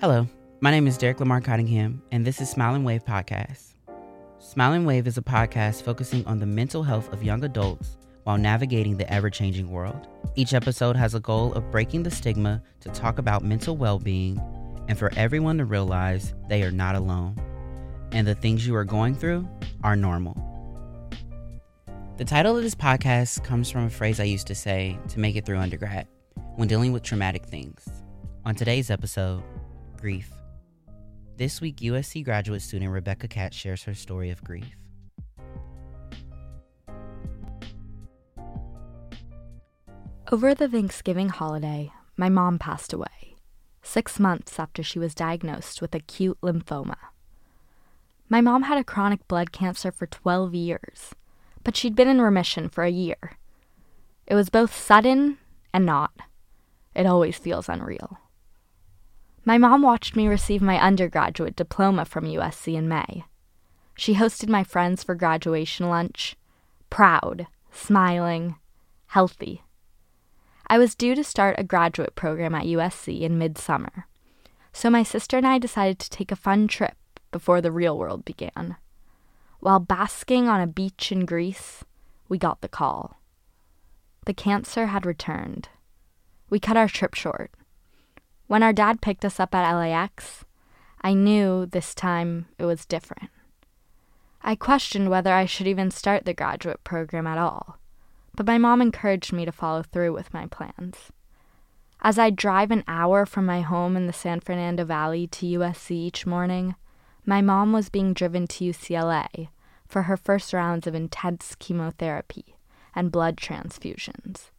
Hello, my name is Derek Lamar Cottingham, and this is Smile and Wave Podcast. Smile and Wave is a podcast focusing on the mental health of young adults while navigating the ever changing world. Each episode has a goal of breaking the stigma to talk about mental well being and for everyone to realize they are not alone and the things you are going through are normal. The title of this podcast comes from a phrase I used to say to make it through undergrad when dealing with traumatic things. On today's episode, grief. This week, USC graduate student Rebecca Katz shares her story of grief. Over the Thanksgiving holiday, my mom passed away, six months after she was diagnosed with acute lymphoma. My mom had a chronic blood cancer for 12 years, but she'd been in remission for a year. It was both sudden and not. It always feels unreal. My mom watched me receive my undergraduate diploma from USC in May. She hosted my friends for graduation lunch, proud, smiling, healthy. I was due to start a graduate program at USC in midsummer, so my sister and I decided to take a fun trip before the real world began. While basking on a beach in Greece, we got the call. The cancer had returned. We cut our trip short. When our dad picked us up at LAX, I knew this time it was different. I questioned whether I should even start the graduate program at all, but my mom encouraged me to follow through with my plans. As I drive an hour from my home in the San Fernando Valley to USC each morning, my mom was being driven to UCLA for her first rounds of intense chemotherapy and blood transfusions.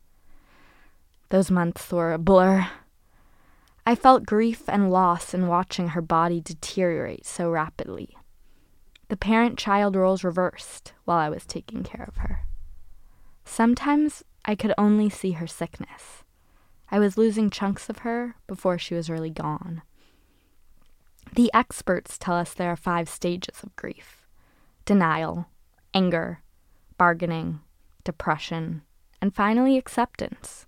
Those months were a blur. I felt grief and loss in watching her body deteriorate so rapidly. The parent child roles reversed while I was taking care of her. Sometimes I could only see her sickness. I was losing chunks of her before she was really gone. The experts tell us there are five stages of grief denial, anger, bargaining, depression, and finally acceptance.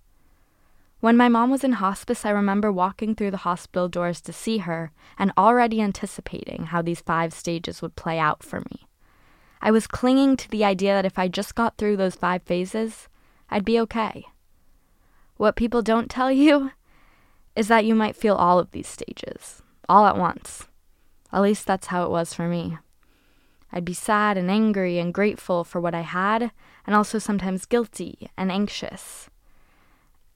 When my mom was in hospice, I remember walking through the hospital doors to see her and already anticipating how these five stages would play out for me. I was clinging to the idea that if I just got through those five phases, I'd be okay. What people don't tell you is that you might feel all of these stages, all at once. At least that's how it was for me. I'd be sad and angry and grateful for what I had, and also sometimes guilty and anxious.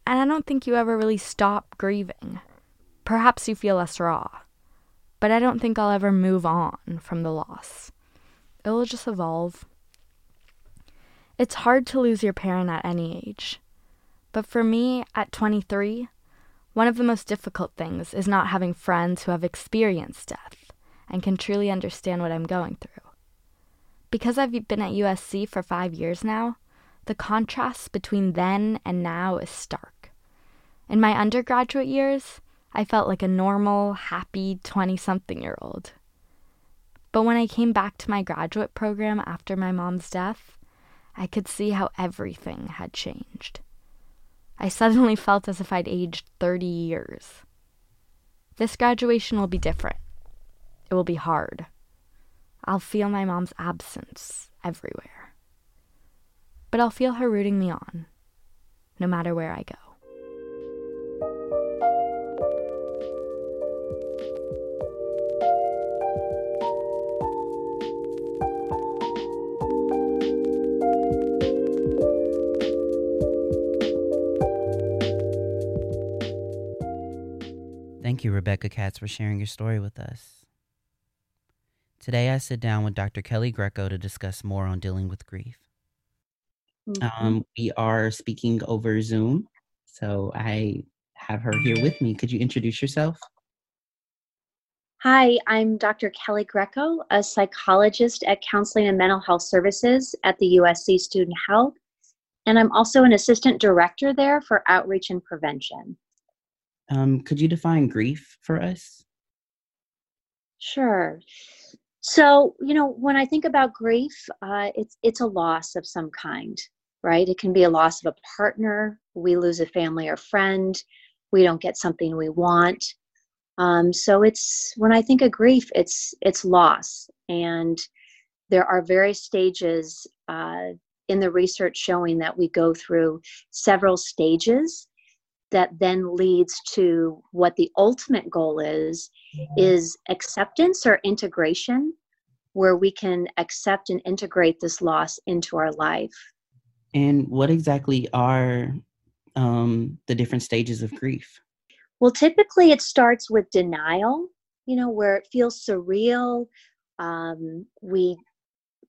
And I don't think you ever really stop grieving. Perhaps you feel less raw, but I don't think I'll ever move on from the loss. It will just evolve. It's hard to lose your parent at any age. But for me, at 23, one of the most difficult things is not having friends who have experienced death and can truly understand what I'm going through. Because I've been at USC for five years now, the contrast between then and now is stark. In my undergraduate years, I felt like a normal, happy 20 something year old. But when I came back to my graduate program after my mom's death, I could see how everything had changed. I suddenly felt as if I'd aged 30 years. This graduation will be different. It will be hard. I'll feel my mom's absence everywhere. But I'll feel her rooting me on, no matter where I go. Thank you, Rebecca Katz, for sharing your story with us. Today, I sit down with Dr. Kelly Greco to discuss more on dealing with grief. Mm-hmm. Um, we are speaking over Zoom, so I have her here with me. Could you introduce yourself? Hi, I'm Dr. Kelly Greco, a psychologist at Counseling and Mental Health Services at the USC Student Health, and I'm also an assistant director there for outreach and prevention. Um, could you define grief for us? Sure. So, you know, when I think about grief, uh, it's it's a loss of some kind, right? It can be a loss of a partner. We lose a family or friend. We don't get something we want. Um, so it's when I think of grief, it's it's loss, and there are various stages uh, in the research showing that we go through several stages that then leads to what the ultimate goal is is acceptance or integration where we can accept and integrate this loss into our life. And what exactly are um, the different stages of grief? Well typically it starts with denial you know where it feels surreal. Um, we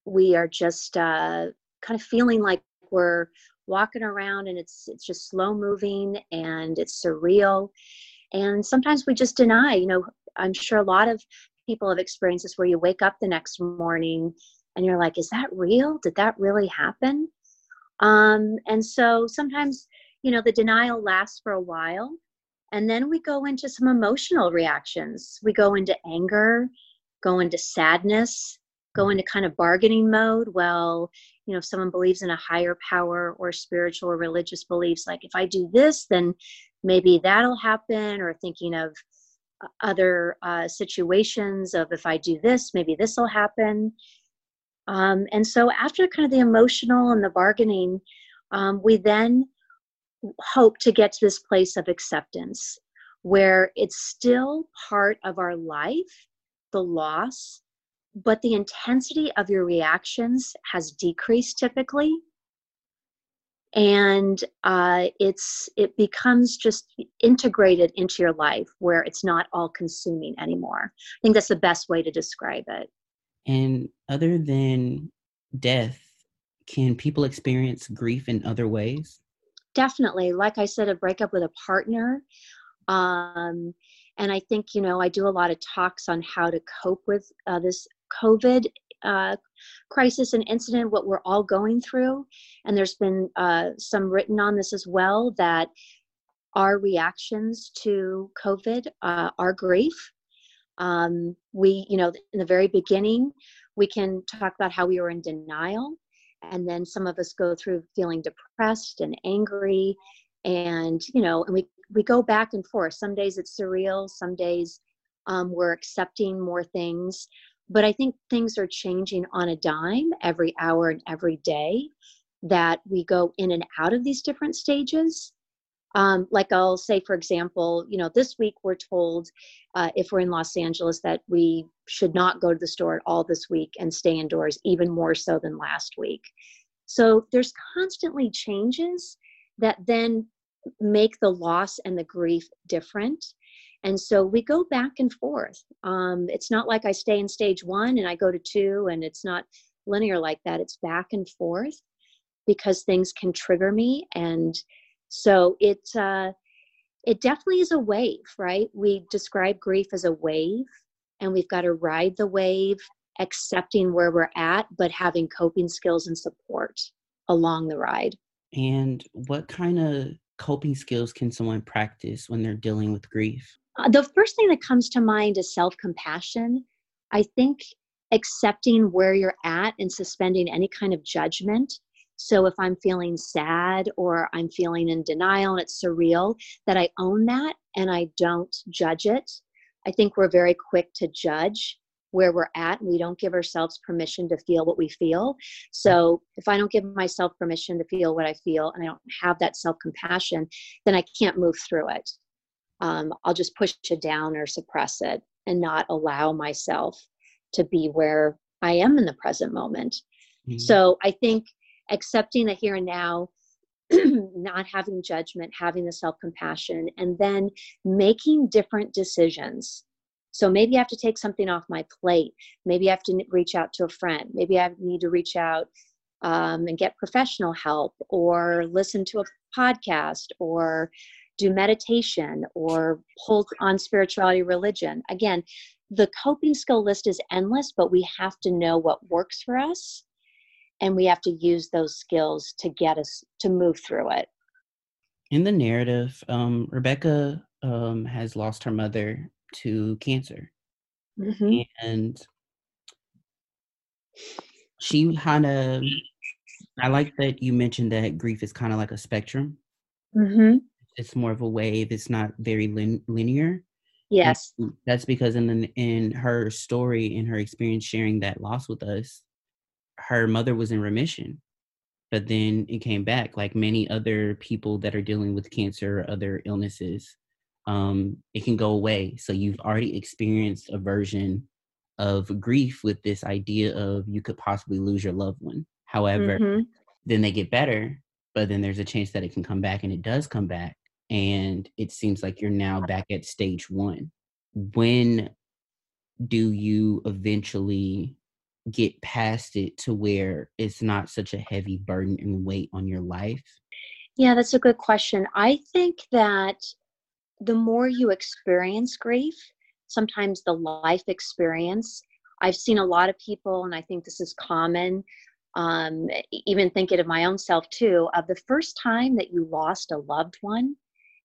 we are just uh, kind of feeling like we're walking around and it's it's just slow moving and it's surreal. And sometimes we just deny you know i'm sure a lot of people have experienced this where you wake up the next morning and you're like is that real? Did that really happen? Um, and so sometimes you know the denial lasts for a while and then we go into some emotional reactions. We go into anger go into sadness go into kind of bargaining mode. Well you know if someone believes in a higher power or spiritual or religious beliefs like if i do this then maybe that'll happen. Or thinking of uh, other uh, situations of if i do this maybe this will happen. Um, and so after kind of the emotional and the bargaining um, we then hope to get to this place of acceptance where it's still part of our life the loss but the intensity of your reactions has decreased typically. And uh, it's it becomes just integrated into your life where it's not all consuming anymore. I think that's the best way to describe it. And other than death can people experience grief in other ways? Definitely. Like i said a breakup with a partner um, and i think you know i do a lot of talks on how to cope with uh, this COVID uh, crisis and incident, what we're all going through. And there's been uh, some written on this as well that our reactions to COVID uh, are grief. Um, we, you know, in the very beginning, we can talk about how we were in denial. And then some of us go through feeling depressed and angry. And, you know, and we, we go back and forth. Some days it's surreal, some days um, we're accepting more things but I think things are changing on a dime every hour and every day that we go in and out of these different stages. Um, like I'll say, for example, you know, this week we're told uh, if we're in Los Angeles that we should not go to the store at all this week and stay indoors, even more so than last week. So there's constantly changes that then make the loss and the grief different. And so we go back and forth. Um, it's not like I stay in stage one and I go to two, and it's not linear like that. It's back and forth because things can trigger me. And so it, uh, it definitely is a wave, right? We describe grief as a wave, and we've got to ride the wave, accepting where we're at, but having coping skills and support along the ride. And what kind of coping skills can someone practice when they're dealing with grief? Uh, the first thing that comes to mind is self compassion. I think accepting where you're at and suspending any kind of judgment. So if I'm feeling sad or I'm feeling in denial and it's surreal, that I own that and I don't judge it. I think we're very quick to judge where we're at. We don't give ourselves permission to feel what we feel. So if I don't give myself permission to feel what I feel and I don't have that self compassion, then I can't move through it um, I'll just push it down or suppress it and not allow myself to be where I am in the present moment. Mm-hmm. So I think accepting the here and now, not having judgment, having the self compassion, and then making different decisions. So maybe I have to take something off my plate. Maybe I have to reach out to a friend. Maybe I need to reach out um, and get professional help or listen to a podcast or do meditation or hold on spirituality religion. Again the coping skill list is endless but we have to know what works for us and we have to use those skills to get us to move through it. In the narrative um, rebecca um, has lost her mother to cancer. Mm-hmm. and she kind of i like that you mentioned that grief is kind of like a spectrum. Mm-hmm it's more of a wave. It's not very lin- linear. Yes. And that's because in the, in her story, in her experience sharing that loss with us, her mother was in remission, but then it came back. Like many other people that are dealing with cancer or other illnesses, um, it can go away. So you've already experienced a version of grief with this idea of you could possibly lose your loved one. However, mm-hmm. then they get better, but then there's a chance that it can come back, and it does come back and it seems like you're now back at stage one. When do you eventually get past it to where it's not such a heavy burden and weight on your life? Yeah, that's a good question. I think that the more you experience grief, sometimes the life experience, I've seen a lot of people, and I think this is common, um, even thinking of my own self too, of the first time that you lost a loved one,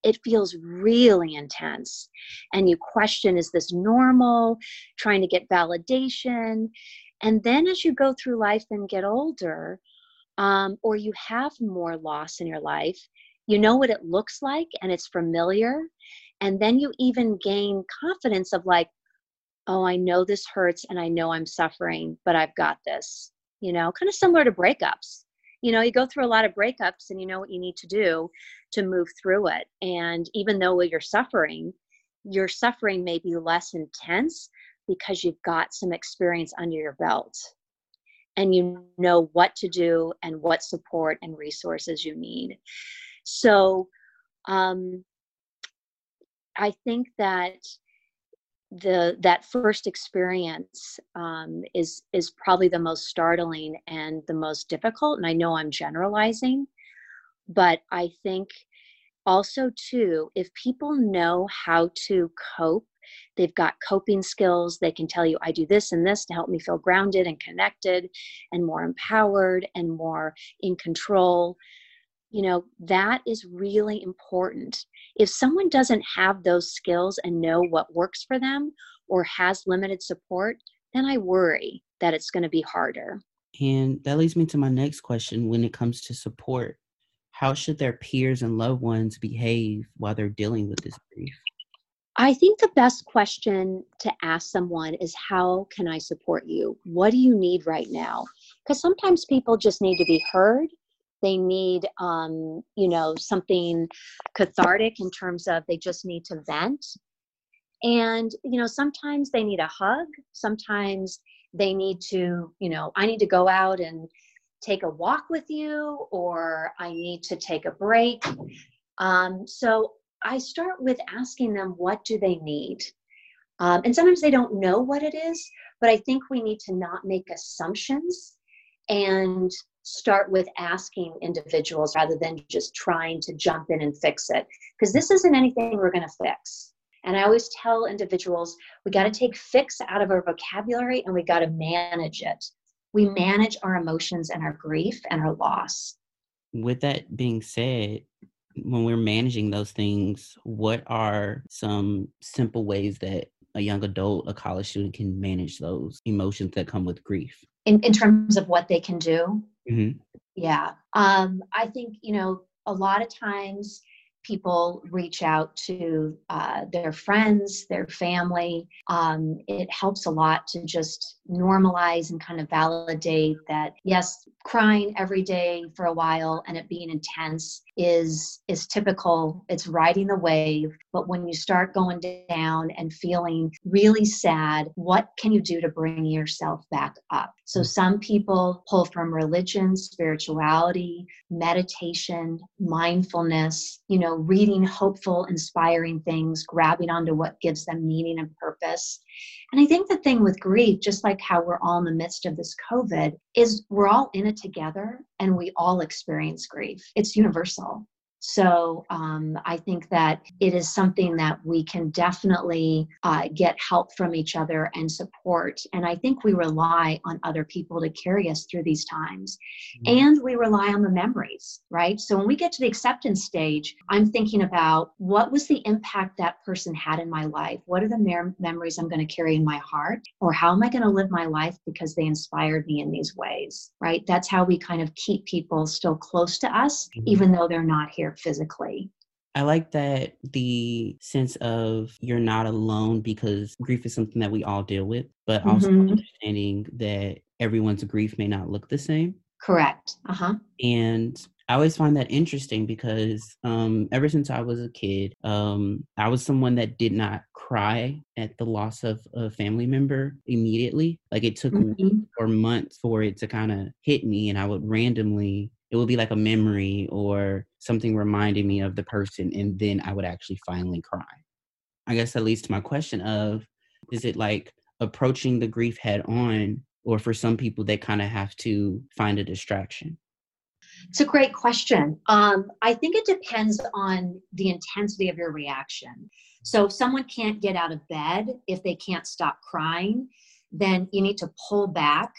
it feels really intense. And you question is this normal? Trying to get validation. And then as you go through life and get older, um, or you have more loss in your life, you know what it looks like and it's familiar. And then you even gain confidence of like, oh, I know this hurts and I know I'm suffering, but I've got this. You know, kind of similar to breakups you know you go through a lot of breakups and you know what you need to do to move through it. And even though you're suffering your suffering may be less intense because you've got some experience under your belt. And you know what to do and what support and resources you need. So um, i think that the that first experience um, is is probably the most startling and the most difficult and i know i'm generalizing but i think also too if people know how to cope they've got coping skills they can tell you i do this and this to help me feel grounded and connected and more empowered and more in control you know that is really important if someone doesn't have those skills and know what works for them or has limited support then i worry that it's going to be harder and that leads me to my next question when it comes to support how should their peers and loved ones behave while they're dealing with this grief I think the best question to ask someone is how can I support you? What do you need right now? Because sometimes people just need to be heard they need um, you know something cathartic in terms of they just need to vent. And you know sometimes they need a hug. Sometimes they need to you know i need to go out and take a walk with you or i need to take a break. Um, so i start with asking them what do they need? Um, and sometimes they don't know what it is but i think we need to not make assumptions and start with asking individuals rather than just trying to jump in and fix it. Because this isn't anything we're going to fix. And i always tell individuals we got to take fix out of our vocabulary and we got to manage it. We manage our emotions and our grief and our loss. With that being said when we're managing those things what are some simple ways that a young adult a college student can manage those emotions that come with grief in, in terms of what they can do Mm-hmm. Yeah. Um, I think, you know, a lot of times people reach out to uh, their friends, their family. Um, it helps a lot to just normalize and kind of validate that, yes, crying every day for a while and it being intense is is typical. It's riding the wave. But when you start going down and feeling really sad what can you do to bring yourself back up? So mm. some people pull from religion spirituality meditation mindfulness you know reading hopeful inspiring things grabbing onto what gives them meaning and purpose and I think the thing with grief, just like how we're all in the midst of this COVID, is we're all in it together and we all experience grief. It's universal. So um, I think that it is something that we can definitely uh, get help from each other and support. And I think we rely on other people to carry us through these times. Mm-hmm. And we rely on the memories, right? So when we get to the acceptance stage, I'm thinking about what was the impact that person had in my life? What are the mer- memories I'm going to carry in my heart? Or how am I going to live my life because they inspired me in these ways, right? That's how we kind of keep people still close to us, mm-hmm. even though they're not here physically. I like that the sense of you're not alone because grief is something that we all deal with, but also Mhm. understanding that everyone's grief may not look the same. Correct. Uh huh. And I always find that interesting because um, ever since I was a kid, um, I was someone that did not cry at the loss of a family member immediately. Like it took Mhm. or months for it to kind of hit me, and I would randomly, it would be like a memory or something reminding me of the person, and then I would actually finally cry. I guess that leads to my question of is it like approaching the grief head on, or for some people, they kind of have to find a distraction? It's a great question. Um, I think it depends on the intensity of your reaction. So, if someone can't get out of bed, if they can't stop crying, then you need to pull back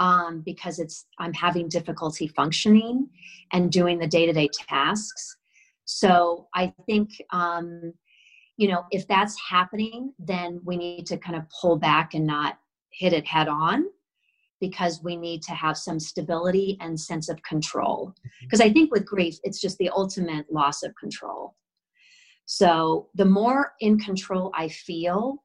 um, because it's I'm having difficulty functioning and doing the day to day tasks. So, I think um, you know if that's happening, then we need to kind of pull back and not hit it head on because we need to have some stability and sense of control. Because I think with grief, it's just the ultimate loss of control. So the more in control I feel,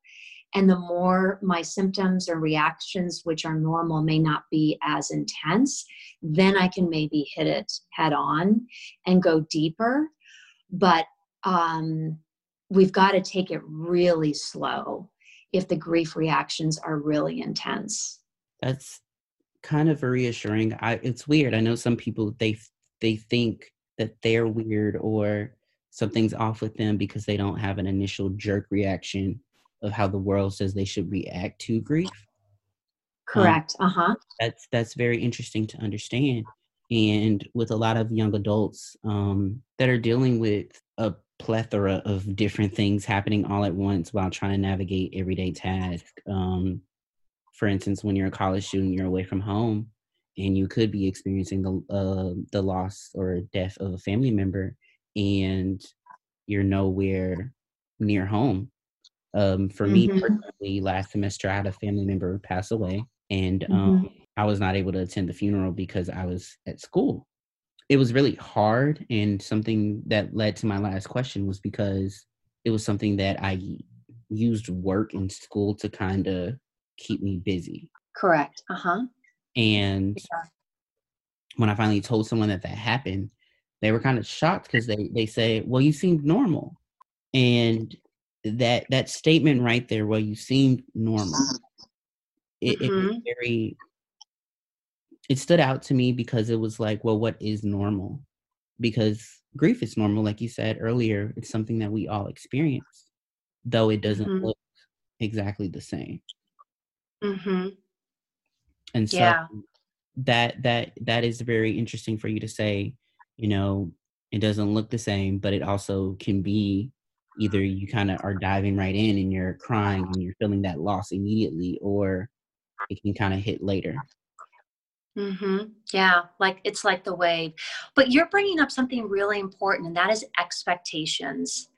and the more my symptoms or reactions, which are normal, may not be as intense, then I can maybe hit it head on and go deeper. But um, we've got to take it really slow if the grief reactions are really intense. That's kind of reassuring. I it's weird. I know some people they they think that they're weird or something's off with them because they don't have an initial jerk reaction of how the world says they should react to grief. Correct. Uh huh. That's that's very interesting to understand. And with a lot of young adults um, that are dealing with a plethora of different things happening all at once while trying to navigate everyday tasks. Um, for instance, when you're a college student, you're away from home, and you could be experiencing the uh, the loss or death of a family member, and you're nowhere near home. Um, for me Mhm. personally, last semester I had a family member pass away, and um, I was not able to attend the funeral because I was at school. It was really hard, and something that led to my last question was because it was something that I used work in school to kind of keep me busy. Correct. Uh huh. And Yeah. when I finally told someone that that happened, they were kind of shocked because they they say, "Well, you seemed normal," and that that statement right there, "Well, you seemed normal," it, it was very. It stood out to me because it was like, well, what is normal? Because grief is normal, like you said earlier. It's something that we all experience, though it doesn't Mhm. look exactly the same. Mm-hmm. and so Yeah. that that that is very interesting for you to say you know it doesn't look the same but it also can be either you kind of are diving right in and you're crying and you're feeling that loss immediately or it can kind of hit later Mm-hmm. Yeah, like it's like the wave. But you're bringing up something really important, and that is expectations.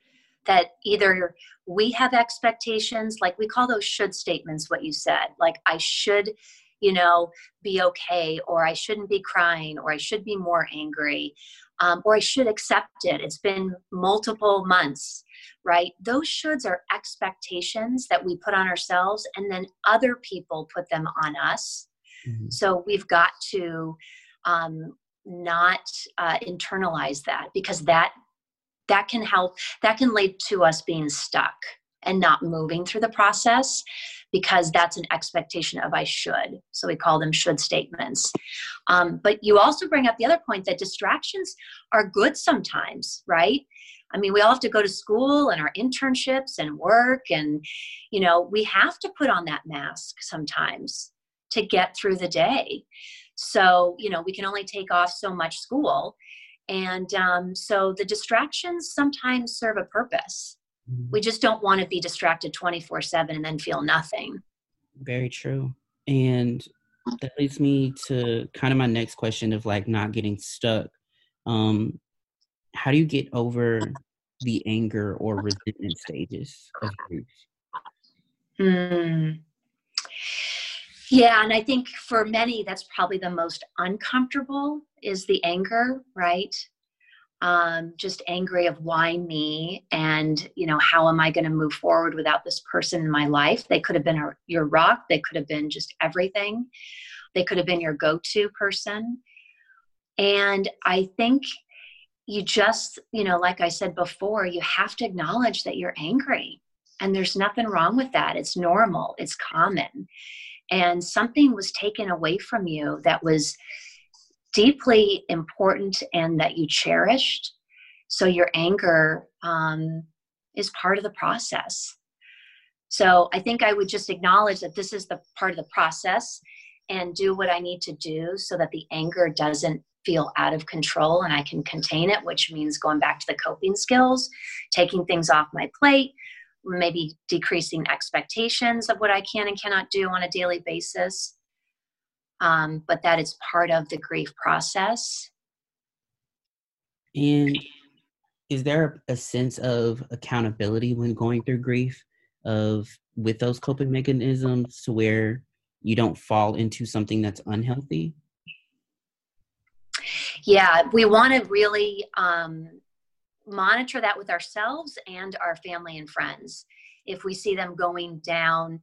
That either we have expectations, like we call those should statements, what you said, like I should, you know, be okay, or I shouldn't be crying, or I should be more angry, um, or I should accept it. It's been multiple months, right? Those shoulds are expectations that we put on ourselves, and then other people put them on us. Mhm. So we've got to um, not uh, internalize that because that that can help. That can lead to us being stuck and not moving through the process because that's an expectation of I should. So we call them should statements. Um, but you also bring up the other point that distractions are good sometimes, right? I mean, we all have to go to school and our internships and work, and you know, we have to put on that mask sometimes to get through the day. So, you know, we can only take off so much school. And um, so the distractions sometimes serve a purpose. Mhm. We just don't want to be distracted 24 7 and then feel nothing. very true and that leads me to kind of my next question of like not getting stuck um how do you get over the anger or resentment stages of grief Hmm. Yeah, and I think for many, that's probably the most uncomfortable is the anger, right? um, just angry of why me? And you know how am i going to move forward without this person in my life? They could have been your rock they could have been just everything. They could have been your go-to person. And i think you just you know like i said before you have to acknowledge that you're angry and there's nothing wrong with that it's normal it's common and something was taken away from you that was deeply important and that you cherished. So your anger um, is part of the process. So I think I would just acknowledge that this is the part of the process and do what I need to do so that the anger doesn't feel out of control and I can contain it, which means going back to the coping skills, taking things off my plate, maybe decreasing expectations of what I can and cannot do on a daily basis, um, but that is part of the grief process. And is there a sense of accountability when going through grief of with those coping mechanisms to where you don't fall into something that's unhealthy? Yeah, we want to really um, monitor that with ourselves and our family and friends. If we see them going down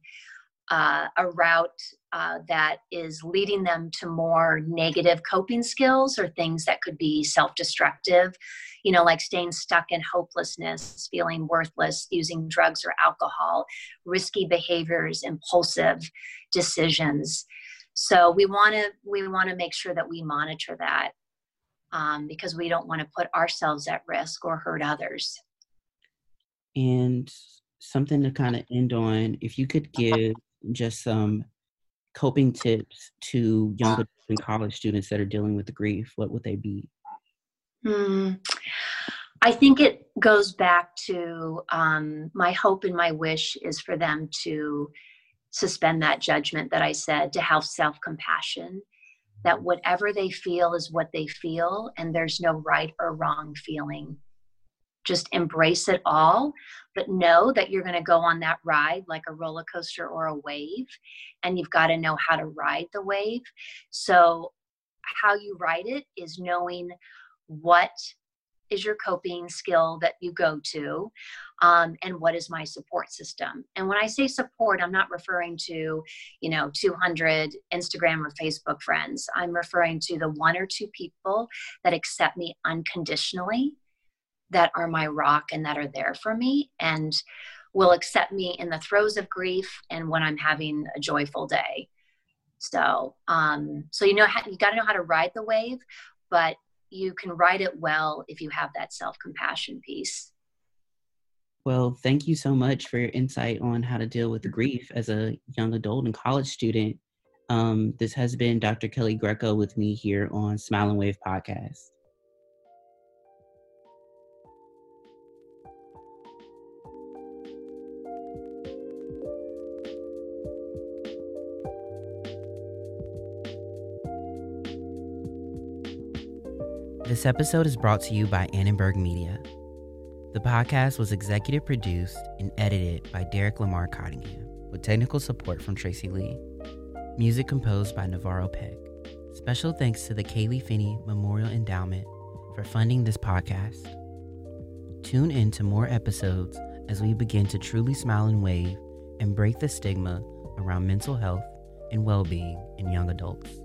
uh, a route uh, that is leading them to more negative coping skills or things that could be self destructive, you know, like staying stuck in hopelessness, feeling worthless, using drugs or alcohol, risky behaviors, impulsive decisions. So we want to we want to make sure that we monitor that um, because we don't want to put ourselves at risk or hurt others. And something to kind of end on, if you could give just some coping tips to young and college students that are dealing with the grief, what would they be? Hmm. I think it goes back to um, my hope and my wish is for them to suspend that judgment that I said, to have self compassion, that whatever they feel is what they feel, and there's no right or wrong feeling. Just embrace it all but know that you're going to go on that ride like a roller coaster or a wave and you've got to know how to ride the wave. So how you ride it is knowing what is your coping skill that you go to um, and what is my support system and when i say support i'm not referring to you know 200 instagram or facebook friends i'm referring to the one or two people that accept me unconditionally that are my rock and that are there for me and will accept me in the throes of grief and when I'm having a joyful day. So, um, so you know, you got to know how to ride the wave, but you can write it well if you have that self compassion piece. Well, thank you so much for your insight on how to deal with grief as a young adult and college student. Um, this has been Dr. Kelly Greco with me here on Smile and Wave podcast. This episode is brought to you by Annenberg Media. The podcast was executive produced and edited by Derek Lamar Cottingham, with technical support from Tracy Lee. Music composed by Navarro Peck. Special thanks to the Kaylee Finney Memorial Endowment for funding this podcast. Tune in to more episodes as we begin to truly smile and wave and break the stigma around mental health and well being in young adults.